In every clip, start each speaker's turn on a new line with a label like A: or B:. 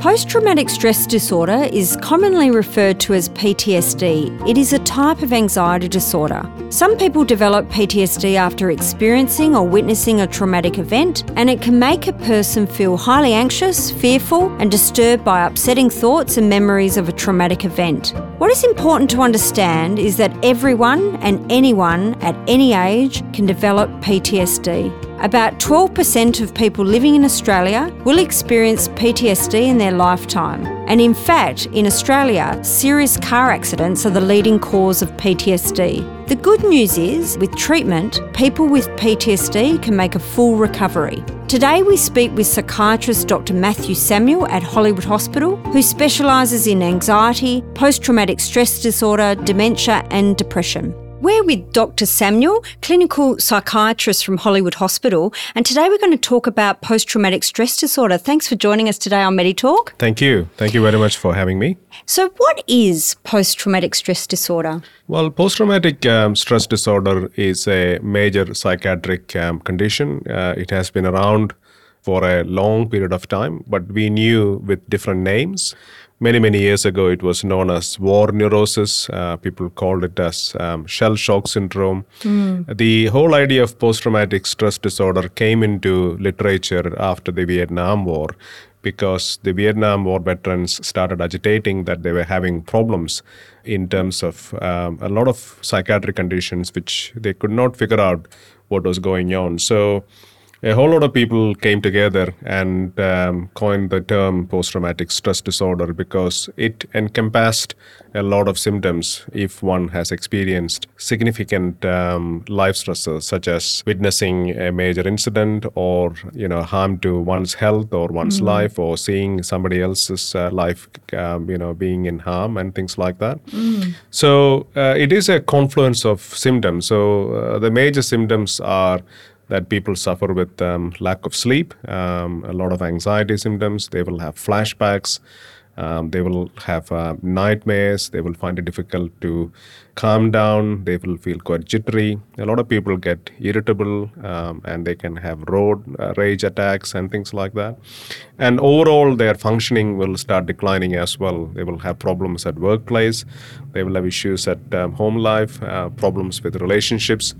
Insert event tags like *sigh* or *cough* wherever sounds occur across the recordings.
A: Post traumatic stress disorder is commonly referred to as PTSD. It is a type of anxiety disorder. Some people develop PTSD after experiencing or witnessing a traumatic event, and it can make a person feel highly anxious, fearful, and disturbed by upsetting thoughts and memories of a traumatic event. What is important to understand is that everyone and anyone at any age can develop PTSD. About 12% of people living in Australia will experience PTSD in their lifetime. And in fact, in Australia, serious car accidents are the leading cause of PTSD. The good news is, with treatment, people with PTSD can make a full recovery. Today, we speak with psychiatrist Dr. Matthew Samuel at Hollywood Hospital, who specialises in anxiety, post traumatic stress disorder, dementia, and depression. We're with Dr. Samuel, clinical psychiatrist from Hollywood Hospital, and today we're going to talk about post traumatic stress disorder. Thanks for joining us today on MediTalk.
B: Thank you. Thank you very much for having me.
A: So, what is post traumatic stress disorder?
B: Well, post traumatic um, stress disorder is a major psychiatric um, condition. Uh, it has been around for a long period of time, but we knew with different names many many years ago it was known as war neurosis. Uh, people called it as um, shell shock syndrome. Mm. the whole idea of post-traumatic stress disorder came into literature after the vietnam war because the vietnam war veterans started agitating that they were having problems in terms of um, a lot of psychiatric conditions which they could not figure out what was going on. So a whole lot of people came together and um, coined the term post traumatic stress disorder because it encompassed a lot of symptoms if one has experienced significant um, life stresses such as witnessing a major incident or you know harm to one's health or one's mm. life or seeing somebody else's uh, life um, you know being in harm and things like that mm. so uh, it is a confluence of symptoms so uh, the major symptoms are that people suffer with um, lack of sleep, um, a lot of anxiety symptoms. They will have flashbacks. Um, they will have uh, nightmares. They will find it difficult to calm down. They will feel quite jittery. A lot of people get irritable um, and they can have road uh, rage attacks and things like that. And overall, their functioning will start declining as well. They will have problems at workplace. They will have issues at um, home life, uh, problems with relationships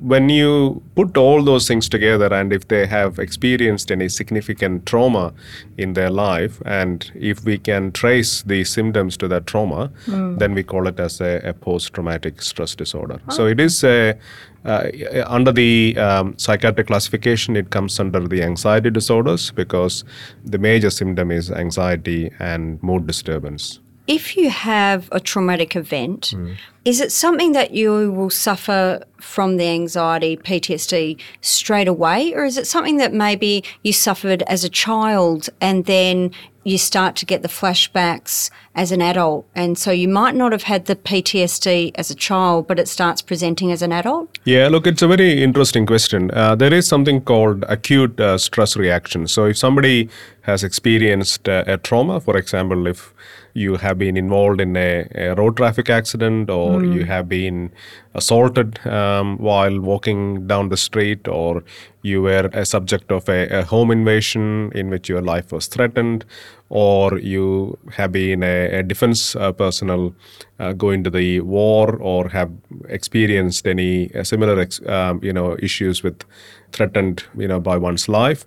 B: when you put all those things together and if they have experienced any significant trauma in their life and if we can trace the symptoms to that trauma mm. then we call it as a, a post-traumatic stress disorder oh. so it is a uh, under the um, psychiatric classification, it comes under the anxiety disorders because the major symptom is anxiety and mood disturbance
A: if you have a traumatic event, mm. is it something that you will suffer from the anxiety, PTSD straight away? Or is it something that maybe you suffered as a child and then you start to get the flashbacks as an adult? And so you might not have had the PTSD as a child, but it starts presenting as an adult?
B: Yeah, look, it's a very interesting question. Uh, there is something called acute uh, stress reaction. So if somebody has experienced uh, a trauma, for example, if you have been involved in a, a road traffic accident or mm. you have been assaulted um, while walking down the street or you were a subject of a, a, home invasion in which your life was threatened or you have been a, a defense uh, personnel uh, going to the war or have experienced any uh, similar ex, um, you know issues with threatened you know by one's life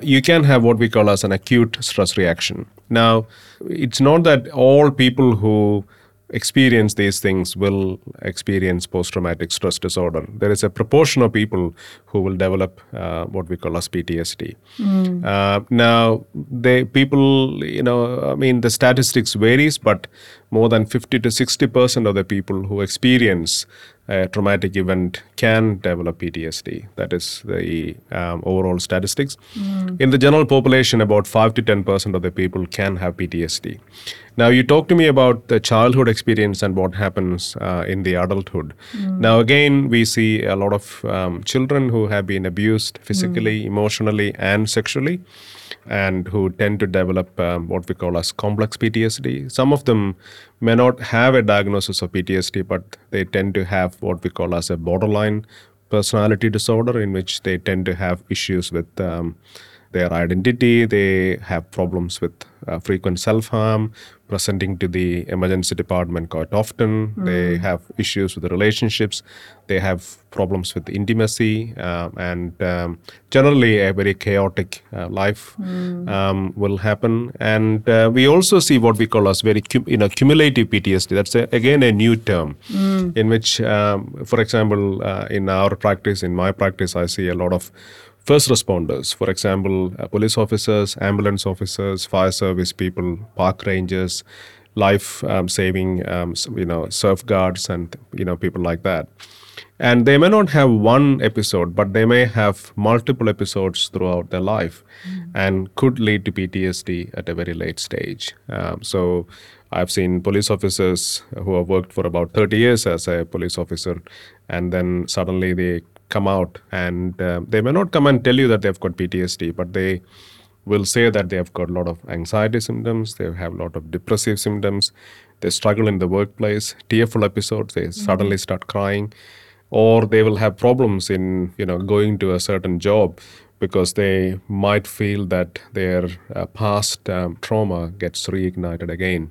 B: you can have what we call as an acute stress reaction. Now, it's not that all people who experience these things will experience post-traumatic stress disorder. There is a proportion of people who will develop uh, what we call as PTSD. Mm. Uh, now, the people, you know, I mean, the statistics varies, but more than 50 to 60 percent of the people who experience a traumatic event can develop PTSD. That is the um, overall statistics. In the general population, about 5 to 10 percent of the people can have PTSD. Now, you talk to me about the childhood experience and what happens uh, in the adulthood. Now, again, we see a lot of um, children who have been abused physically, emotionally, and sexually and who tend to develop um, what we call as complex PTSD. Some of them may not have a diagnosis of PTSD, but they tend to have what we call as a borderline personality disorder, in which they tend to have issues with um, their identity. They have problems with uh, frequent self harm, presenting to the emergency department quite often. They have issues with the relationships. They have problems with intimacy, uh, and um, generally a very chaotic uh, life um, will happen. And uh, we also see what we call as very you know cumulative PTSD. That's a, again a new term, in which, um, for example, uh, in our practice, in my practice, I see a lot of first responders, for example, uh, police officers, ambulance officers, fire service people, park rangers, life um, saving, um, you know, surf guards, and you know people like that. And they may not have one episode, but they may have multiple episodes throughout their life, and could lead to PTSD at a very late stage. Um, so. I've seen police officers who have worked for about 30 years as a police officer, and then suddenly they come out and uh, they may not come and tell you that they've got PTSD, but they will say that they have got a lot of anxiety symptoms, they have a lot of depressive symptoms, they struggle in the workplace, tearful episodes, they suddenly start crying, or they will have problems in you know going to a certain job because they might feel that their uh, past um, trauma gets reignited again.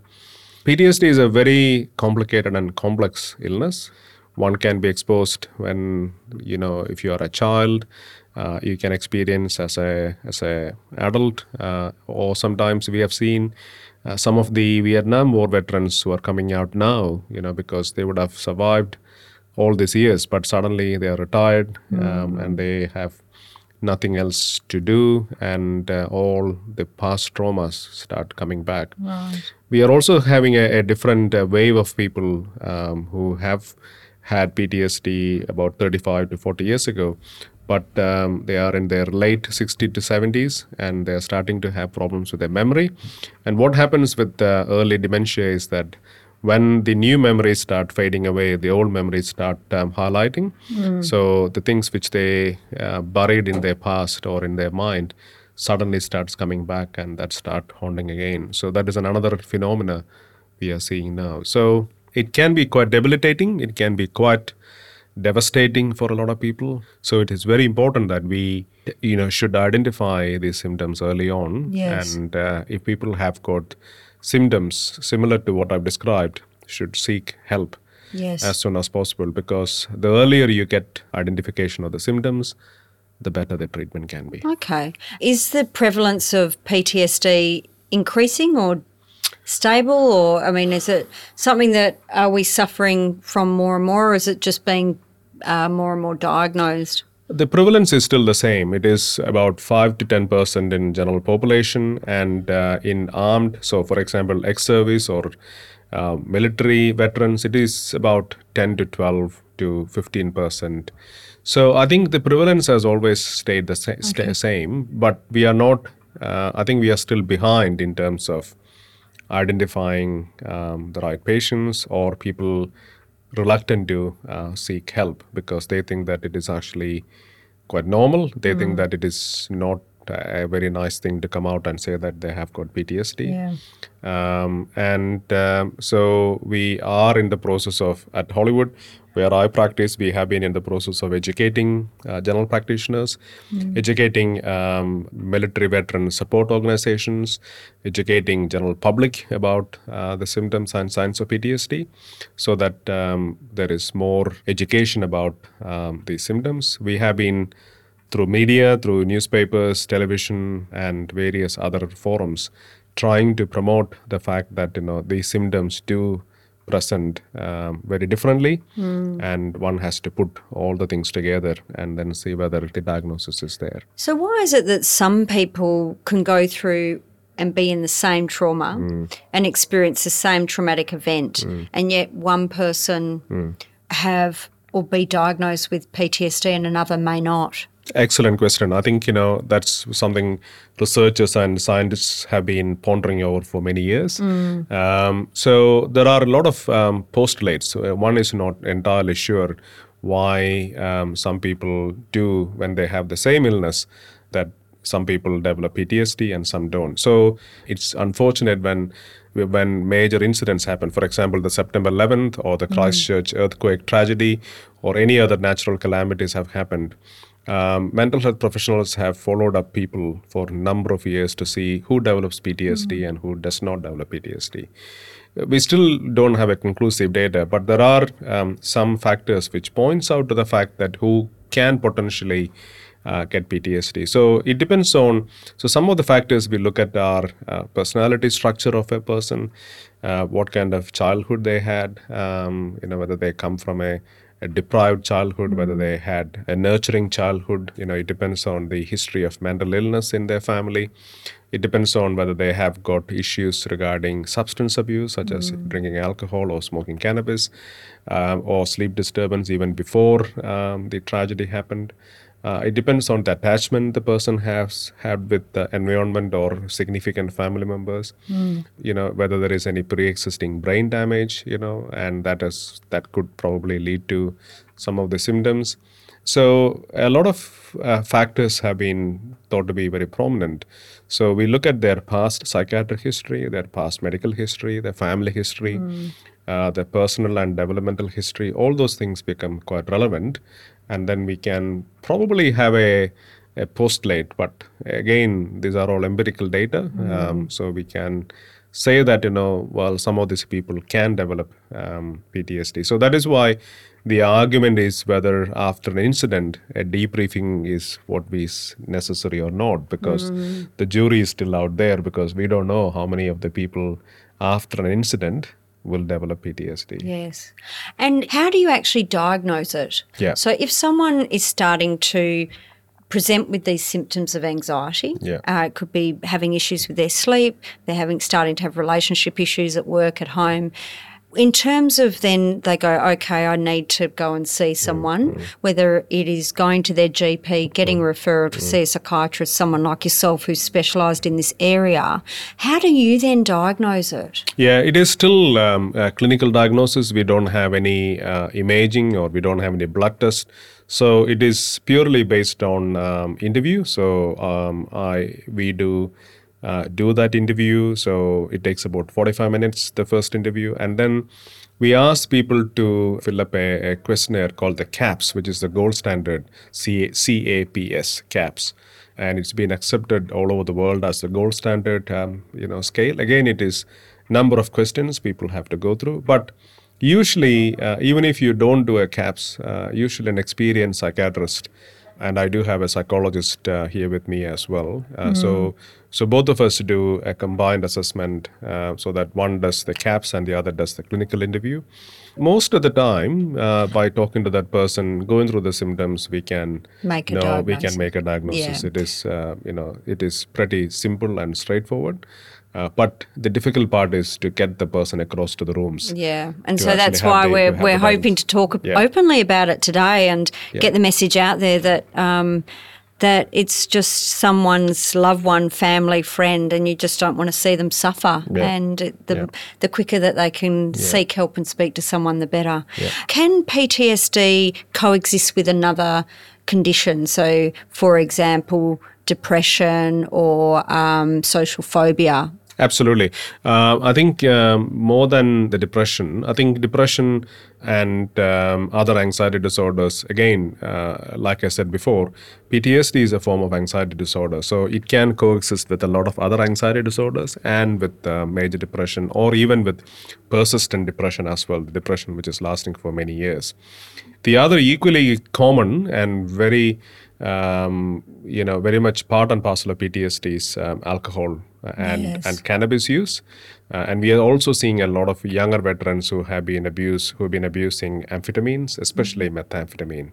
B: PTSD is a very complicated and complex illness. One can be exposed when you know if you are a child, uh, you can experience as a as a adult, uh, or sometimes we have seen uh, some of the Vietnam War veterans who are coming out now, you know, because they would have survived all these years, but suddenly they are retired um, and they have nothing else to do, and uh, all the past traumas start coming back. We are also having a, a different uh, wave of people um, who have had PTSD about 35 to 40 years ago, but um, they are in their late 60s to 70s and they are starting to have problems with their memory. And what happens with uh, early dementia is that when the new memories start fading away, the old memories start um, highlighting. So the things which they uh, buried in their past or in their mind suddenly starts coming back and that start haunting again. So that is another phenomena we are seeing now. So it can be quite debilitating. It can be quite devastating for a lot of people. So it is very important that we, you know, should identify these symptoms early on.
A: Yes.
B: And uh, if people have got symptoms similar to what I've described, should seek help
A: Yes.
B: as soon as possible because the earlier you get identification of the symptoms, the better the treatment can be.
A: Okay. Is the prevalence of PTSD increasing or stable or I mean is it something that are we suffering from more and more or is it just being uh, more and more diagnosed?
B: The prevalence is still the same. It is about 5 to 10 percent in general population and uh, in armed, so for example, ex service or uh, military veterans, it is about 10 to 12 to 15 percent. So I think the prevalence has always stayed the sa- sta- same, but we are not, uh, I think we are still behind in terms of identifying um, the right patients or people reluctant to uh, seek help because they think that it is actually quite normal. They think that it is not a very nice thing to come out and say that they have got PTSD. Um, and um, so we are in the process of, at Hollywood, where I practice, we have been in the process of educating uh, general practitioners, educating um, military veteran support organizations, educating general public about uh, the symptoms and signs of PTSD, so that um, there is more education about um, these symptoms. We have been through media, through newspapers, television, and various other forums, trying to promote the fact that you know these symptoms do present um, very differently, hmm. and one has to put all the things together and then see whether the diagnosis is there.
A: So why is it that some people can go through and be in the same trauma hmm. and experience the same traumatic event, hmm. and yet one person have or be diagnosed with PTSD and another may not?
B: Excellent question. I think you know that's something researchers and scientists have been pondering over for many years. Um, so there are a lot of um, postulates. Uh, One is not entirely sure why um, some people do when they have the same illness that some people develop PTSD and some don't. So it's unfortunate when when major incidents happen. For example, the September 11th or the Christchurch earthquake tragedy or any other natural calamities have happened. Um, mental health professionals have followed up people for a number of years to see who develops PTSD and who does not develop PTSD. We still don't have a conclusive data, but there are um, some factors which points out to the fact that who can potentially uh, get PTSD. So it depends on. So some of the factors we look at are uh, personality structure of a person, uh, what kind of childhood they had, um, you know whether they come from a, a deprived childhood, whether they had a nurturing childhood. You know it depends on the history of mental illness in their family. It depends on whether they have got issues regarding substance abuse, such as drinking alcohol or smoking cannabis, um, or sleep disturbance even before um, the tragedy happened. Uh, it depends on the attachment the person has had with the environment or significant family members. You know whether there is any pre-existing brain damage. You know, and that is that could probably lead to some of the symptoms. So a lot of uh, factors have been thought to be very prominent. So we look at their past psychiatric history, their past medical history, their family history, uh, their personal and developmental history. All those things become quite relevant, and then we can probably have a a postulate. But again, these are all empirical data, um, so we can say that you know well some of these people can develop um, PTSD. So that is why the argument is whether after an incident a debriefing is what is necessary or not because the jury is still out there because we don't know how many of the people after an incident will develop PTSD.
A: Yes. And how do you actually diagnose it?
B: Yeah.
A: So if someone is starting to present with these symptoms of anxiety,
B: Yeah.
A: uh, it could be having issues with their sleep, they're having starting to have relationship issues at work, at home. In terms of then they go, okay, I need to go and see someone, whether it is going to their GP, getting a referral to see a psychiatrist, someone like yourself who's specialised in this area, how do you then diagnose it?
B: Yeah, it is still um, a clinical diagnosis. We don't have any uh, imaging or we don't have any blood test. So it is purely based on um, interview. So um, I we do uh, do that interview. So it takes about 45 minutes, the first interview. And then we ask people to fill up a, a questionnaire called the CAPS, which is the gold standard C- CAPS, CAPS. And it's been accepted all over the world as the gold standard um, you know scale. Again it is number of questions people have to go through. But usually uh, even if you don't do a caps uh, usually an experienced psychiatrist and i do have a psychologist uh, here with me as well. Uh, so so both of us do a combined assessment uh, so that one does the caps and the other does the clinical interview most of the time uh, by talking to that person going through the symptoms we can
A: Make a
B: no, we
A: diagnosis.
B: can make a diagnosis.
A: Yeah.
B: It is, uh, you know, it is pretty simple and straightforward. Uh, but the difficult part is to get the person across to the rooms.
A: Yeah, and so that's why
B: the-
A: we're we're hoping to talk
B: Yeah.
A: openly about it today and
B: Yeah.
A: get the message out there that um, that it's just someone's loved one, family, friend, and you just don't want to see them suffer.
B: Yeah.
A: And the
B: Yeah.
A: the quicker that they can seek help and speak to someone, the better. Can PTSD coexist with another condition? So, for example, depression or um, social phobia.
B: Absolutely. Uh, I think um, more than the depression, I think depression and um, other anxiety disorders, again, uh, like I said before, PTSD is a form of anxiety disorder. So it can coexist with a lot of other anxiety disorders and with uh, major depression or even with persistent depression as well, depression which is lasting for many years. The other equally common and very um, you know, very much part and parcel of PTSD's um, alcohol and,
A: Yes.
B: and cannabis use. Uh, and we are also seeing a lot of younger veterans who have been abused, who have been abusing amphetamines, especially methamphetamine.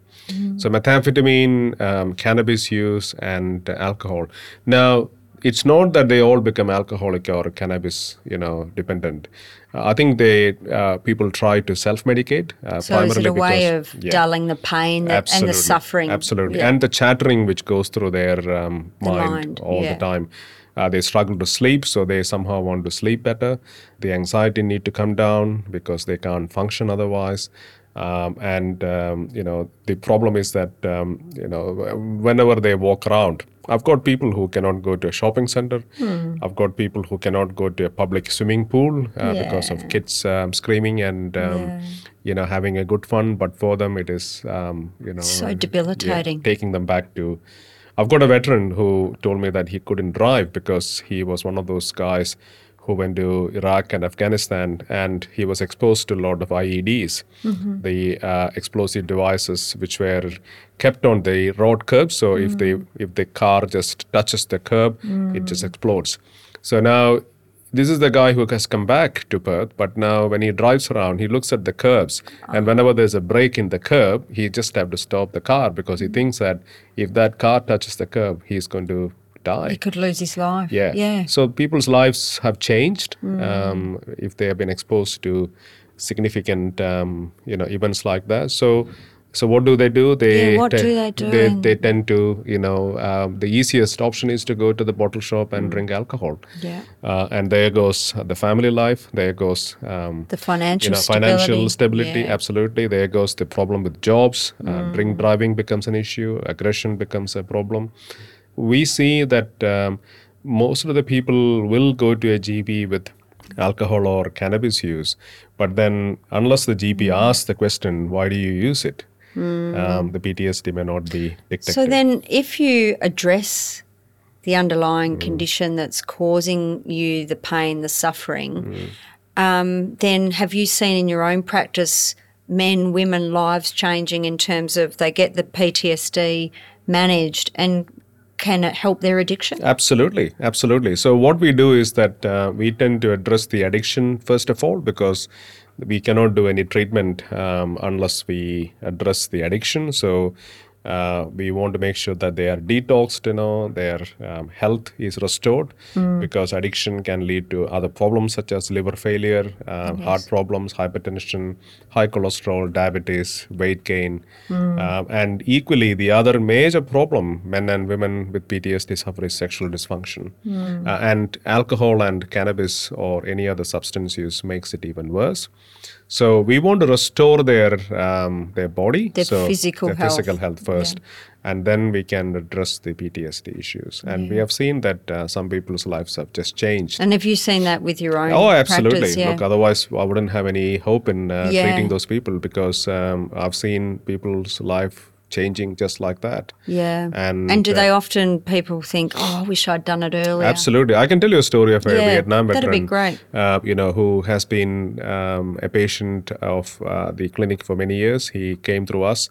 B: So methamphetamine, um, cannabis use, and alcohol. Now, it's not that they all become alcoholic or cannabis, you know, dependent. Uh, I think they uh, people try to self-medicate. Uh,
A: So is it
B: primarily
A: a way
B: because-
A: of
B: yeah.
A: dulling the pain that, and the suffering?
B: Absolutely.
A: Yeah.
B: And the chattering which goes through their um,
A: The
B: mind,
A: mind,
B: all
A: yeah.
B: the time. Uh, they struggle to sleep, so they somehow want to sleep better. The anxiety need to come down because they can't function otherwise. Um, and um, you know the problem is that um, you know whenever they walk around, I've got people who cannot go to a shopping center.
A: Hmm.
B: I've got people who cannot go to a public swimming pool uh, because of kids um, screaming and um,
A: Yeah.
B: you know having a good fun. But for them, it is um, you know
A: So
B: uh, yeah,
A: debilitating.
B: taking them back to. I've got a veteran who told me that he couldn't drive because he was one of those guys who went to Iraq and Afghanistan and he was exposed to a lot of IEDs,
A: Mm-hmm.
B: the uh, explosive devices which were kept on the road curb. So if the if the car just touches the curb, it just explodes. So now this is the guy who has come back to Perth, but now when he drives around, he looks at the curbs, and whenever there's a break in the curb, he just have to stop the car because he thinks that if that car touches the curb, he's going to die.
A: he could lose his life.
B: Yeah.
A: Yeah.
B: So people's lives have changed um, if they have been exposed to significant, um, you know, events like that. So, so what do they do? They
A: Yeah, what
B: te-
A: do they do
B: They, they tend to, you know, um, the easiest option is to go to the bottle shop and drink alcohol.
A: Yeah.
B: Uh, and there goes the family life. There goes um,
A: The financial
B: you know, financial
A: stability.
B: stability.
A: Yeah.
B: Absolutely. There goes the problem with jobs. Uh,
A: Mm.
B: drink driving becomes an issue. Aggression becomes a problem. We see that um, most of the people will go to a GP with alcohol or cannabis use, but then unless the GP
A: Mm.
B: asks the question, "Why do you use it?" Um, the PTSD may not be detected.
A: So then, if you address the
B: Mm.
A: underlying condition that's causing you the pain, the suffering,
B: Mm.
A: um, then have you seen in your own practice men, women, lives changing in terms of they get the PTSD managed and can it help their addiction?
B: Absolutely, absolutely. So what we do is that uh, we tend to address the addiction first of all because we cannot do any treatment um, unless we address the addiction. So uh, we want to make sure that they are detoxed, you know, their um, health is restored because addiction can lead to other problems such as liver failure, um, heart problems, hypertension, high cholesterol, diabetes, weight gain, um, and equally the other major problem men and women with PTSD suffer is sexual dysfunction, Uh, and alcohol and cannabis or any other substance use makes it even worse. So we want to restore their um, their body,
A: Their
B: so
A: physical
B: their
A: health.
B: physical health first, and then we can address the PTSD issues. And we have seen that uh, some people's lives have just changed.
A: And have you seen that with your own
B: Oh, absolutely.
A: practice? Yeah.
B: Look, otherwise I wouldn't have any hope in uh,
A: Yeah.
B: treating those people because um, I've seen people's life changing just like that.
A: yeah.
B: And,
A: And do
B: uh,
A: they often people think, "Oh, I wish I'd done it earlier"?
B: Absolutely. I can tell you a story of a
A: Yeah,
B: Vietnam
A: that'd
B: veteran.
A: be great.
B: Uh, you know, who has been um, a patient of uh, the clinic for many years. He came through us,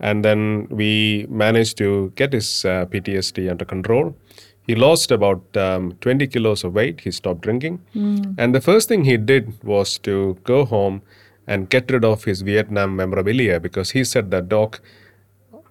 B: and then we managed to get his uh, PTSD under control. He lost about um, 20 kilos of weight. He stopped drinking. And the first thing he did was to go home and get rid of his Vietnam memorabilia because he said that, Doc,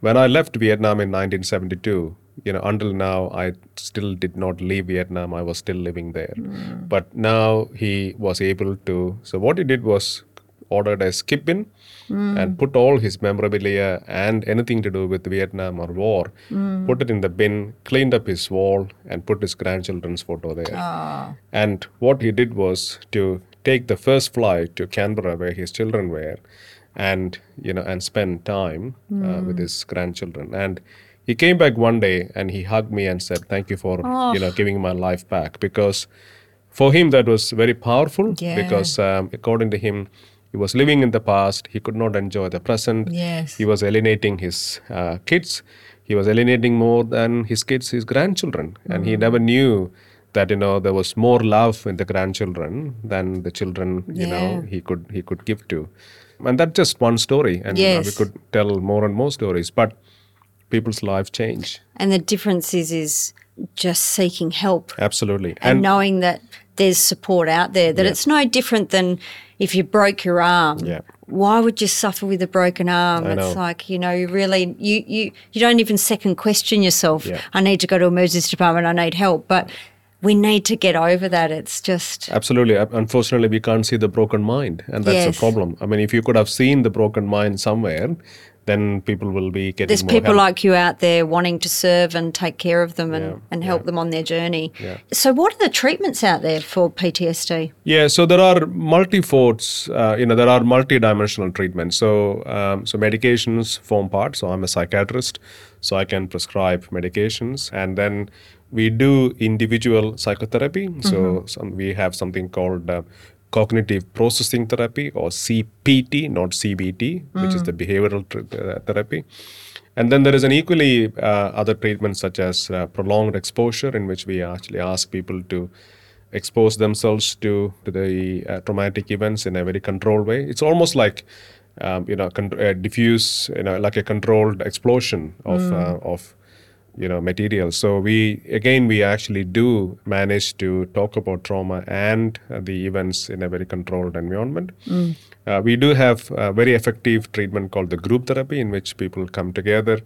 B: when I left Vietnam in 1972, you know, until now, I still did not leave Vietnam. I was still living there. Hmm. But now he was able to. So what he did was ordered a skip bin hmm. and put all his memorabilia and anything to do with Vietnam or war, hmm. put it in the bin, cleaned up his wall, and put his grandchildren's photo there. Ah. And what he did was to take the first flight to Canberra, where his children were, and you know, and spend time uh, with his grandchildren. And he came back one day and he hugged me and said, "Thank you for you know giving my life back," because for him that was very powerful.
A: Yeah.
B: Because um, according to him, he was living in the past. He could not enjoy the present.
A: Yes.
B: He was alienating his uh, kids. He was alienating more than his kids, his grandchildren, and he never knew that you know there was more love in the grandchildren than the children you know he could he could give to, and that's just one story, and uh, we could tell more and more stories. But people's lives change.
A: And the difference is, is just seeking help
B: Absolutely.
A: and, knowing that there's support out there, that
B: Yeah.
A: it's no different than if you broke your arm.
B: Yeah.
A: Why would you suffer with a broken arm?
B: I
A: it's like, you know, you really you, you you don't even second question yourself.
B: Yeah.
A: I need to go to emergency department, I need help. But we need to get over that. It's just
B: Absolutely. Unfortunately, we can't see the broken mind, and that's
A: Yes.
B: a problem. I mean, if you could have seen the broken mind somewhere, then people will be getting
A: there's people
B: help.
A: like you out there wanting to serve and take care of them and,
B: Yeah,
A: and help
B: yeah.
A: them on their journey.
B: Yeah.
A: So what are the treatments out there for PTSD?
B: Yeah, so there are multi-forts, uh, you know, there are multi-dimensional treatments. So, um, so medications form part. So I'm a psychiatrist, so I can prescribe medications, and then we do individual psychotherapy. So some, we have something called uh, cognitive processing therapy or CPT, not CBT, which is the behavioral uh, therapy. And then there is an equally uh, other treatment such as uh, prolonged exposure, in which we actually ask people to expose themselves to, to the uh, traumatic events in a very controlled way. It's almost like um, you know con- diffuse, you know, like a controlled explosion of uh, of you know materials So we again we actually do manage to talk about trauma and uh, the events in a very controlled environment. Uh, we do have a very effective treatment called the group therapy, in which people come together.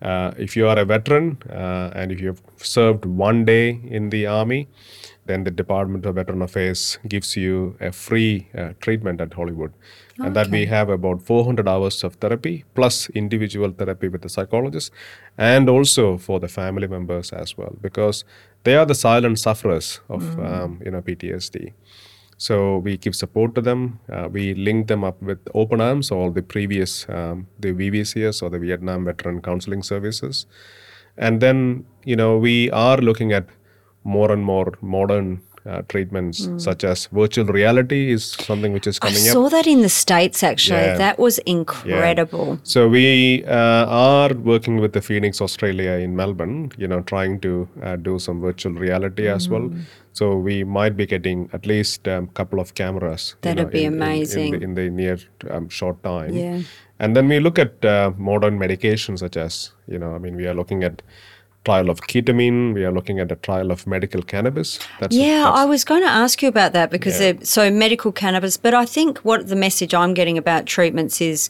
B: Uh, if you are a veteran uh, and if you have served one day in the army, then the Department of Veteran Affairs gives you a free uh, treatment at Hollywood. And that we have about 400 hours of therapy plus individual therapy with the psychologist and also for the family members as well because they are the silent sufferers of um, you know PTSD. So we give support to them. Uh, we link them up with Open Arms or the previous um, the VVCS or the Vietnam Veteran Counseling Services, and then you know we are looking at more and more modern uh, treatments such as virtual reality is something which is
A: I
B: coming up.
A: saw that in the States actually.
B: Yeah.
A: That was incredible.
B: So we uh, are working with the Phoenix Australia in Melbourne, you know, trying to uh, do some virtual reality as well.
A: Mm.
B: So we might be getting at least a um, couple of cameras.
A: That'd
B: know,
A: be
B: in- in-
A: amazing.
B: in, the, in the near um, short time.
A: Yeah.
B: And then we look at uh, modern medications such as, you know, I mean, we are looking at trial of ketamine. We are looking at a trial of medical cannabis. That's
A: Yeah, I was going to ask you about that because
B: Yeah.
A: so medical cannabis, but I think what the message I'm getting about treatments is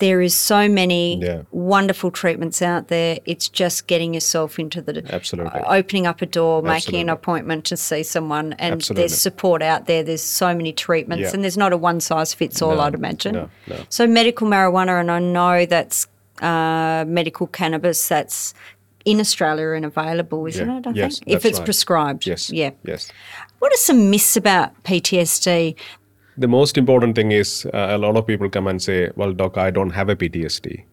A: there is so many
B: Yeah.
A: wonderful treatments out there. It's just getting yourself into the
B: Absolutely.
A: opening up a door, making an appointment to see someone, and
B: Absolutely.
A: there's support out there. There's so many treatments,
B: Yeah.
A: and there's not a one size fits all.
B: No,
A: I'd imagine.
B: no, no.
A: So medical marijuana, and I know that's uh, medical cannabis that's in Australia and available, isn't
B: Yeah.
A: it? I
B: Yes,
A: think if it's
B: right.
A: prescribed.
B: Yes.
A: Yeah.
B: Yes.
A: What are some myths about PTSD?
B: The most important thing is uh, a lot of people come and say, "Well, doc, I don't have a PTSD.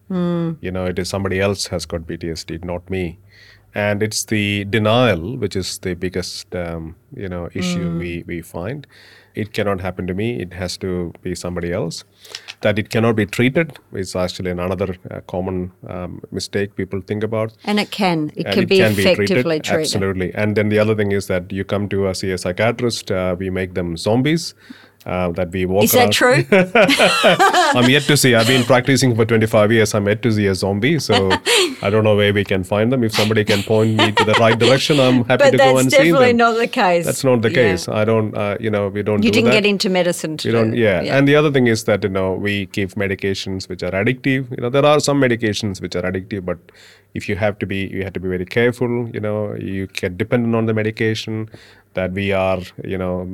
B: You know, it is somebody else has got PTSD, not me." And it's the denial which is the biggest, um, you know, issue we we find. It cannot happen to me. It has to be somebody else. That it cannot be treated is actually another uh, common um, mistake people think about.
A: And it can. It
B: And
A: can
B: it
A: be
B: can be
A: effectively
B: treated.
A: treated.
B: Absolutely. And then the other thing is that you come to us see a psychiatrist, uh, we make them zombies. Uh, that we walk
A: Is that true? *laughs*
B: I'm yet to see. I've been practicing for 25 years. I'm yet to see a zombie, so *laughs* I don't know where we can find them. If somebody can point me to the right direction, I'm happy
A: but
B: to go and see them.
A: That's definitely not the case.
B: That's not the
A: Yeah.
B: case. I don't. Uh, you know, we don't.
A: You
B: do
A: didn't
B: that.
A: get into medicine to
B: We don't,
A: do
B: yeah. And the other thing is that you know we give medications which are addictive. You know there are some medications which are addictive, but if you have to be, you have to be very careful. You know you get dependent on the medication. That we are, you know,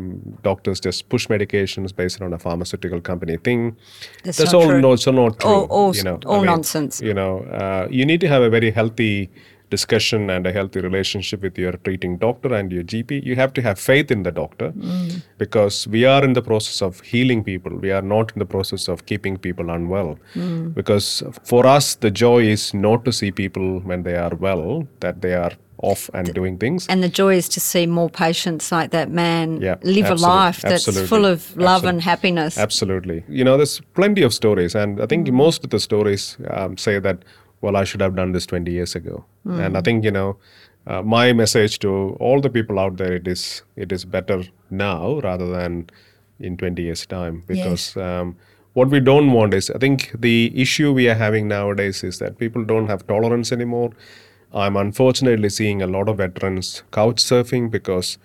B: doctors just push medications based on a pharmaceutical company thing.
A: That's
B: That's
A: not
B: all
A: true.
B: no, so not true.
A: All- all-
B: you know,
A: all nonsense.
B: You know, uh, you need to have a very healthy discussion and a healthy relationship with your treating doctor and your GP. You have to have faith in the doctor
A: Mm.
B: because we are in the process of healing people. We are not in the process of keeping people unwell.
A: Mm.
B: Because for us, the joy is not to see people when they are well, that they are off and doing things.
A: And the joy is to see more patients like that man
B: Yeah,
A: live a life that's
B: absolutely,
A: full of love
B: absolute-
A: and happiness.
B: Absolutely. You know, there's plenty of stories, and I think most of the stories um, say that, well, I should have done this 20 years ago. And I think, you know, uh, my message to all the people out there it is it is better now rather than in 20 years time because um, what we don't want is i think the issue we are having nowadays is that people don't have tolerance anymore I'm unfortunately seeing a lot of veterans couch surfing because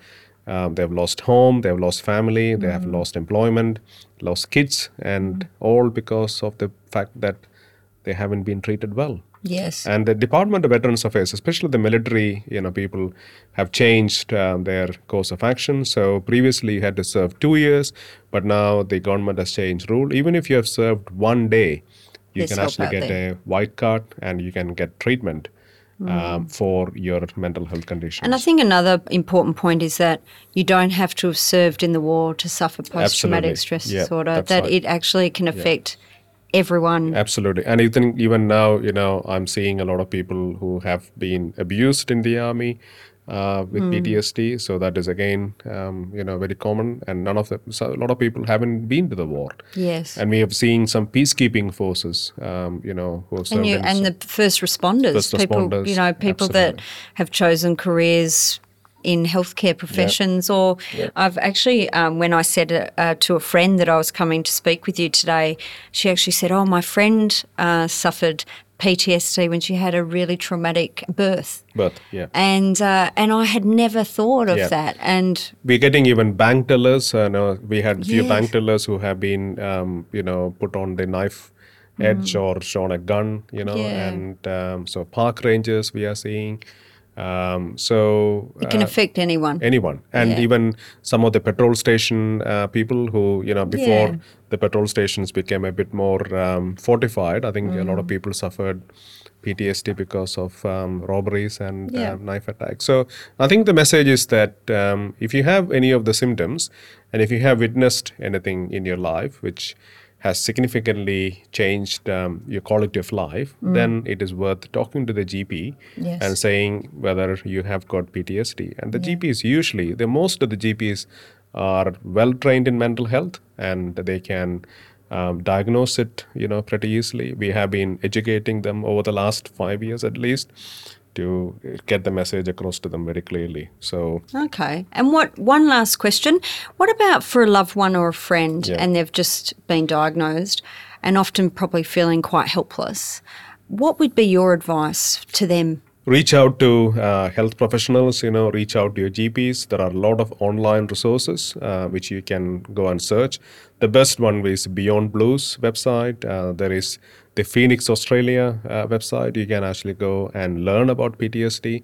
B: um, they've lost home, they've lost family, they have lost employment, lost kids, and all because of the fact that they haven't been treated well.
A: Yes.
B: And the Department of Veterans Affairs, especially the military, you know, people have changed um, their course of action. So previously you had to serve two years, but now the government has changed rule. Even if you have served one day, you
A: There's
B: can actually get
A: there.
B: a white card and you can get treatment um, for your mental health conditions.
A: Mm. And I think another important point is that you don't have to have served in the war to suffer post traumatic stress
B: Yeah,
A: disorder, that
B: right.
A: it actually can affect everyone.
B: Absolutely. And even even now, you know, I'm seeing a lot of people who have been abused in the army uh, with
A: Hmm.
B: PTSD. So that is again, um, you know, very common. And none of them, so a lot of people haven't been to the war.
A: Yes.
B: And we have seen some peacekeeping forces, um, you know, who
A: and you and the first responders,
B: First
A: people
B: responders,
A: you know, people that have chosen careers in healthcare professions, or I've actually, um, when I said uh, uh, to a friend that I was coming to speak with you today, she actually said, "Oh, my friend uh, suffered PTSD when she had a really traumatic birth."
B: But yeah.
A: And uh, and I had never thought of
B: Yeah.
A: that. And
B: we're getting even bank tellers. Uh, no, we had a few
A: Yes.
B: bank tellers who have been, um, you know, put on the knife edge or shown a gun, you know,
A: Mm. Yeah.
B: and um, so park rangers we are seeing. Um, so
A: it can
B: uh,
A: affect anyone.
B: anyone, and
A: Yeah.
B: even some of the petrol station uh, people who, you know, before
A: Yeah.
B: the petrol stations became a bit more um, fortified. I think a
A: Mm.
B: lot of people suffered PTSD because of um, robberies and
A: Yeah.
B: uh, knife attacks. So I think the message is that um, if you have any of the symptoms, and if you have witnessed anything in your life which has significantly changed um, your quality of life, then it is worth talking to the GP
A: Mm. Yes.
B: and saying whether you have got PTSD. And the GPs usually, the most of the GPs are well trained in mental health, and they can um, diagnose it, you know, pretty easily. We have been educating them over the last five years at least to get the message across to them very clearly. So
A: Okay. And what one last question. What about for a loved one or a friend
B: Yeah.
A: and they've just been diagnosed and often probably feeling quite helpless? What would be your advice to them?
B: reach out to uh, health professionals you know reach out to your gps there are a lot of online resources uh, which you can go and search the best one is beyond blues website uh, there is the phoenix australia uh, website you can actually go and learn about ptsd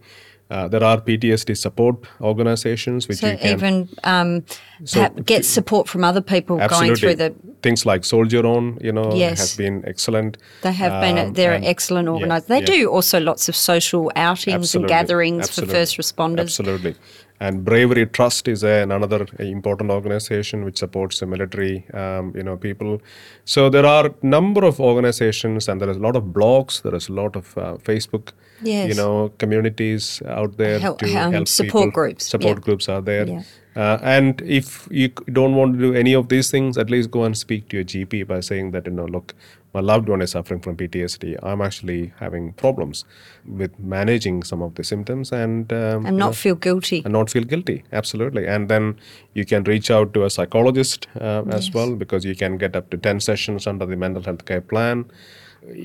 B: uh, there are ptsd support organizations which
A: So
B: you can
A: even um,
B: So
A: ha- get support from other people going through the.
B: things like soldier on you know
A: Yes.
B: has been excellent
A: They have been.
B: Um,
A: They're
B: and-
A: excellent
B: yeah.
A: They
B: yeah.
A: do also lots of social outings
B: Absolutely,
A: and gatherings
B: absolutely,
A: for first responders.
B: Absolutely. And Bravery Trust is a, another important organization which supports the military, um, you know, people. So there are number of organizations, and there is a lot of blogs. There is a lot of uh, Facebook,
A: Yes.
B: you know, communities out there
A: Help-
B: to
A: um,
B: help
A: support
B: people.
A: groups,
B: Support
A: yeah.
B: groups are there.
A: Yeah.
B: Uh, and if you don't want to do any of these things, at least go and speak to your GP by saying that, you know, look, my loved one is suffering from PTSD. I'm actually having problems with managing some of the symptoms and um,
A: And not
B: know,
A: feel guilty.
B: and not feel guilty. Absolutely. And then you can reach out to a psychologist uh, as well because you can get up to 10 sessions under the mental health care plan.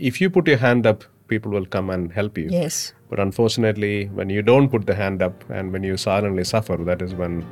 B: If you put your hand up, people will come and help you.
A: Yes.
B: But unfortunately, when you don't put the hand up and when you silently suffer, that is when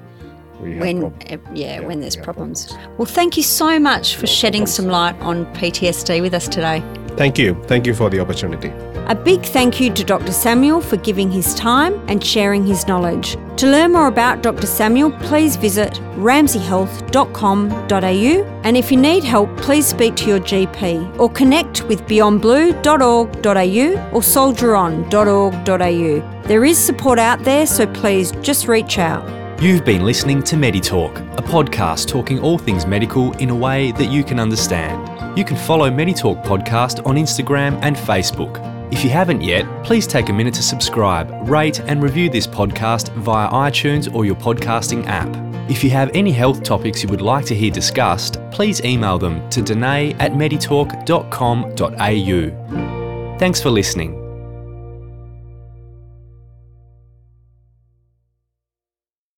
A: when
B: problems.
A: uh, yeah,
B: Yeah,
A: when there's
B: have
A: problems. Well, thank you so much for shedding some light on PTSD with us today.
B: Thank you. Thank you for the opportunity.
A: A big thank you to Dr. Samuel for giving his time and sharing his knowledge. To learn more about Dr. Samuel, please visit ramsayhealth.com.au and if you need help, please speak to your GP or connect with beyondblue.org.au or soldieron.org.au. There is support out there, so please just reach out.
C: You've been listening to MediTalk, a podcast talking all things medical in a way that you can understand. You can follow MediTalk Podcast on Instagram and Facebook. If you haven't yet, please take a minute to subscribe, rate, and review this podcast via iTunes or your podcasting app. If you have any health topics you would like to hear discussed, please email them to danae at meditalk.com.au. Thanks for listening.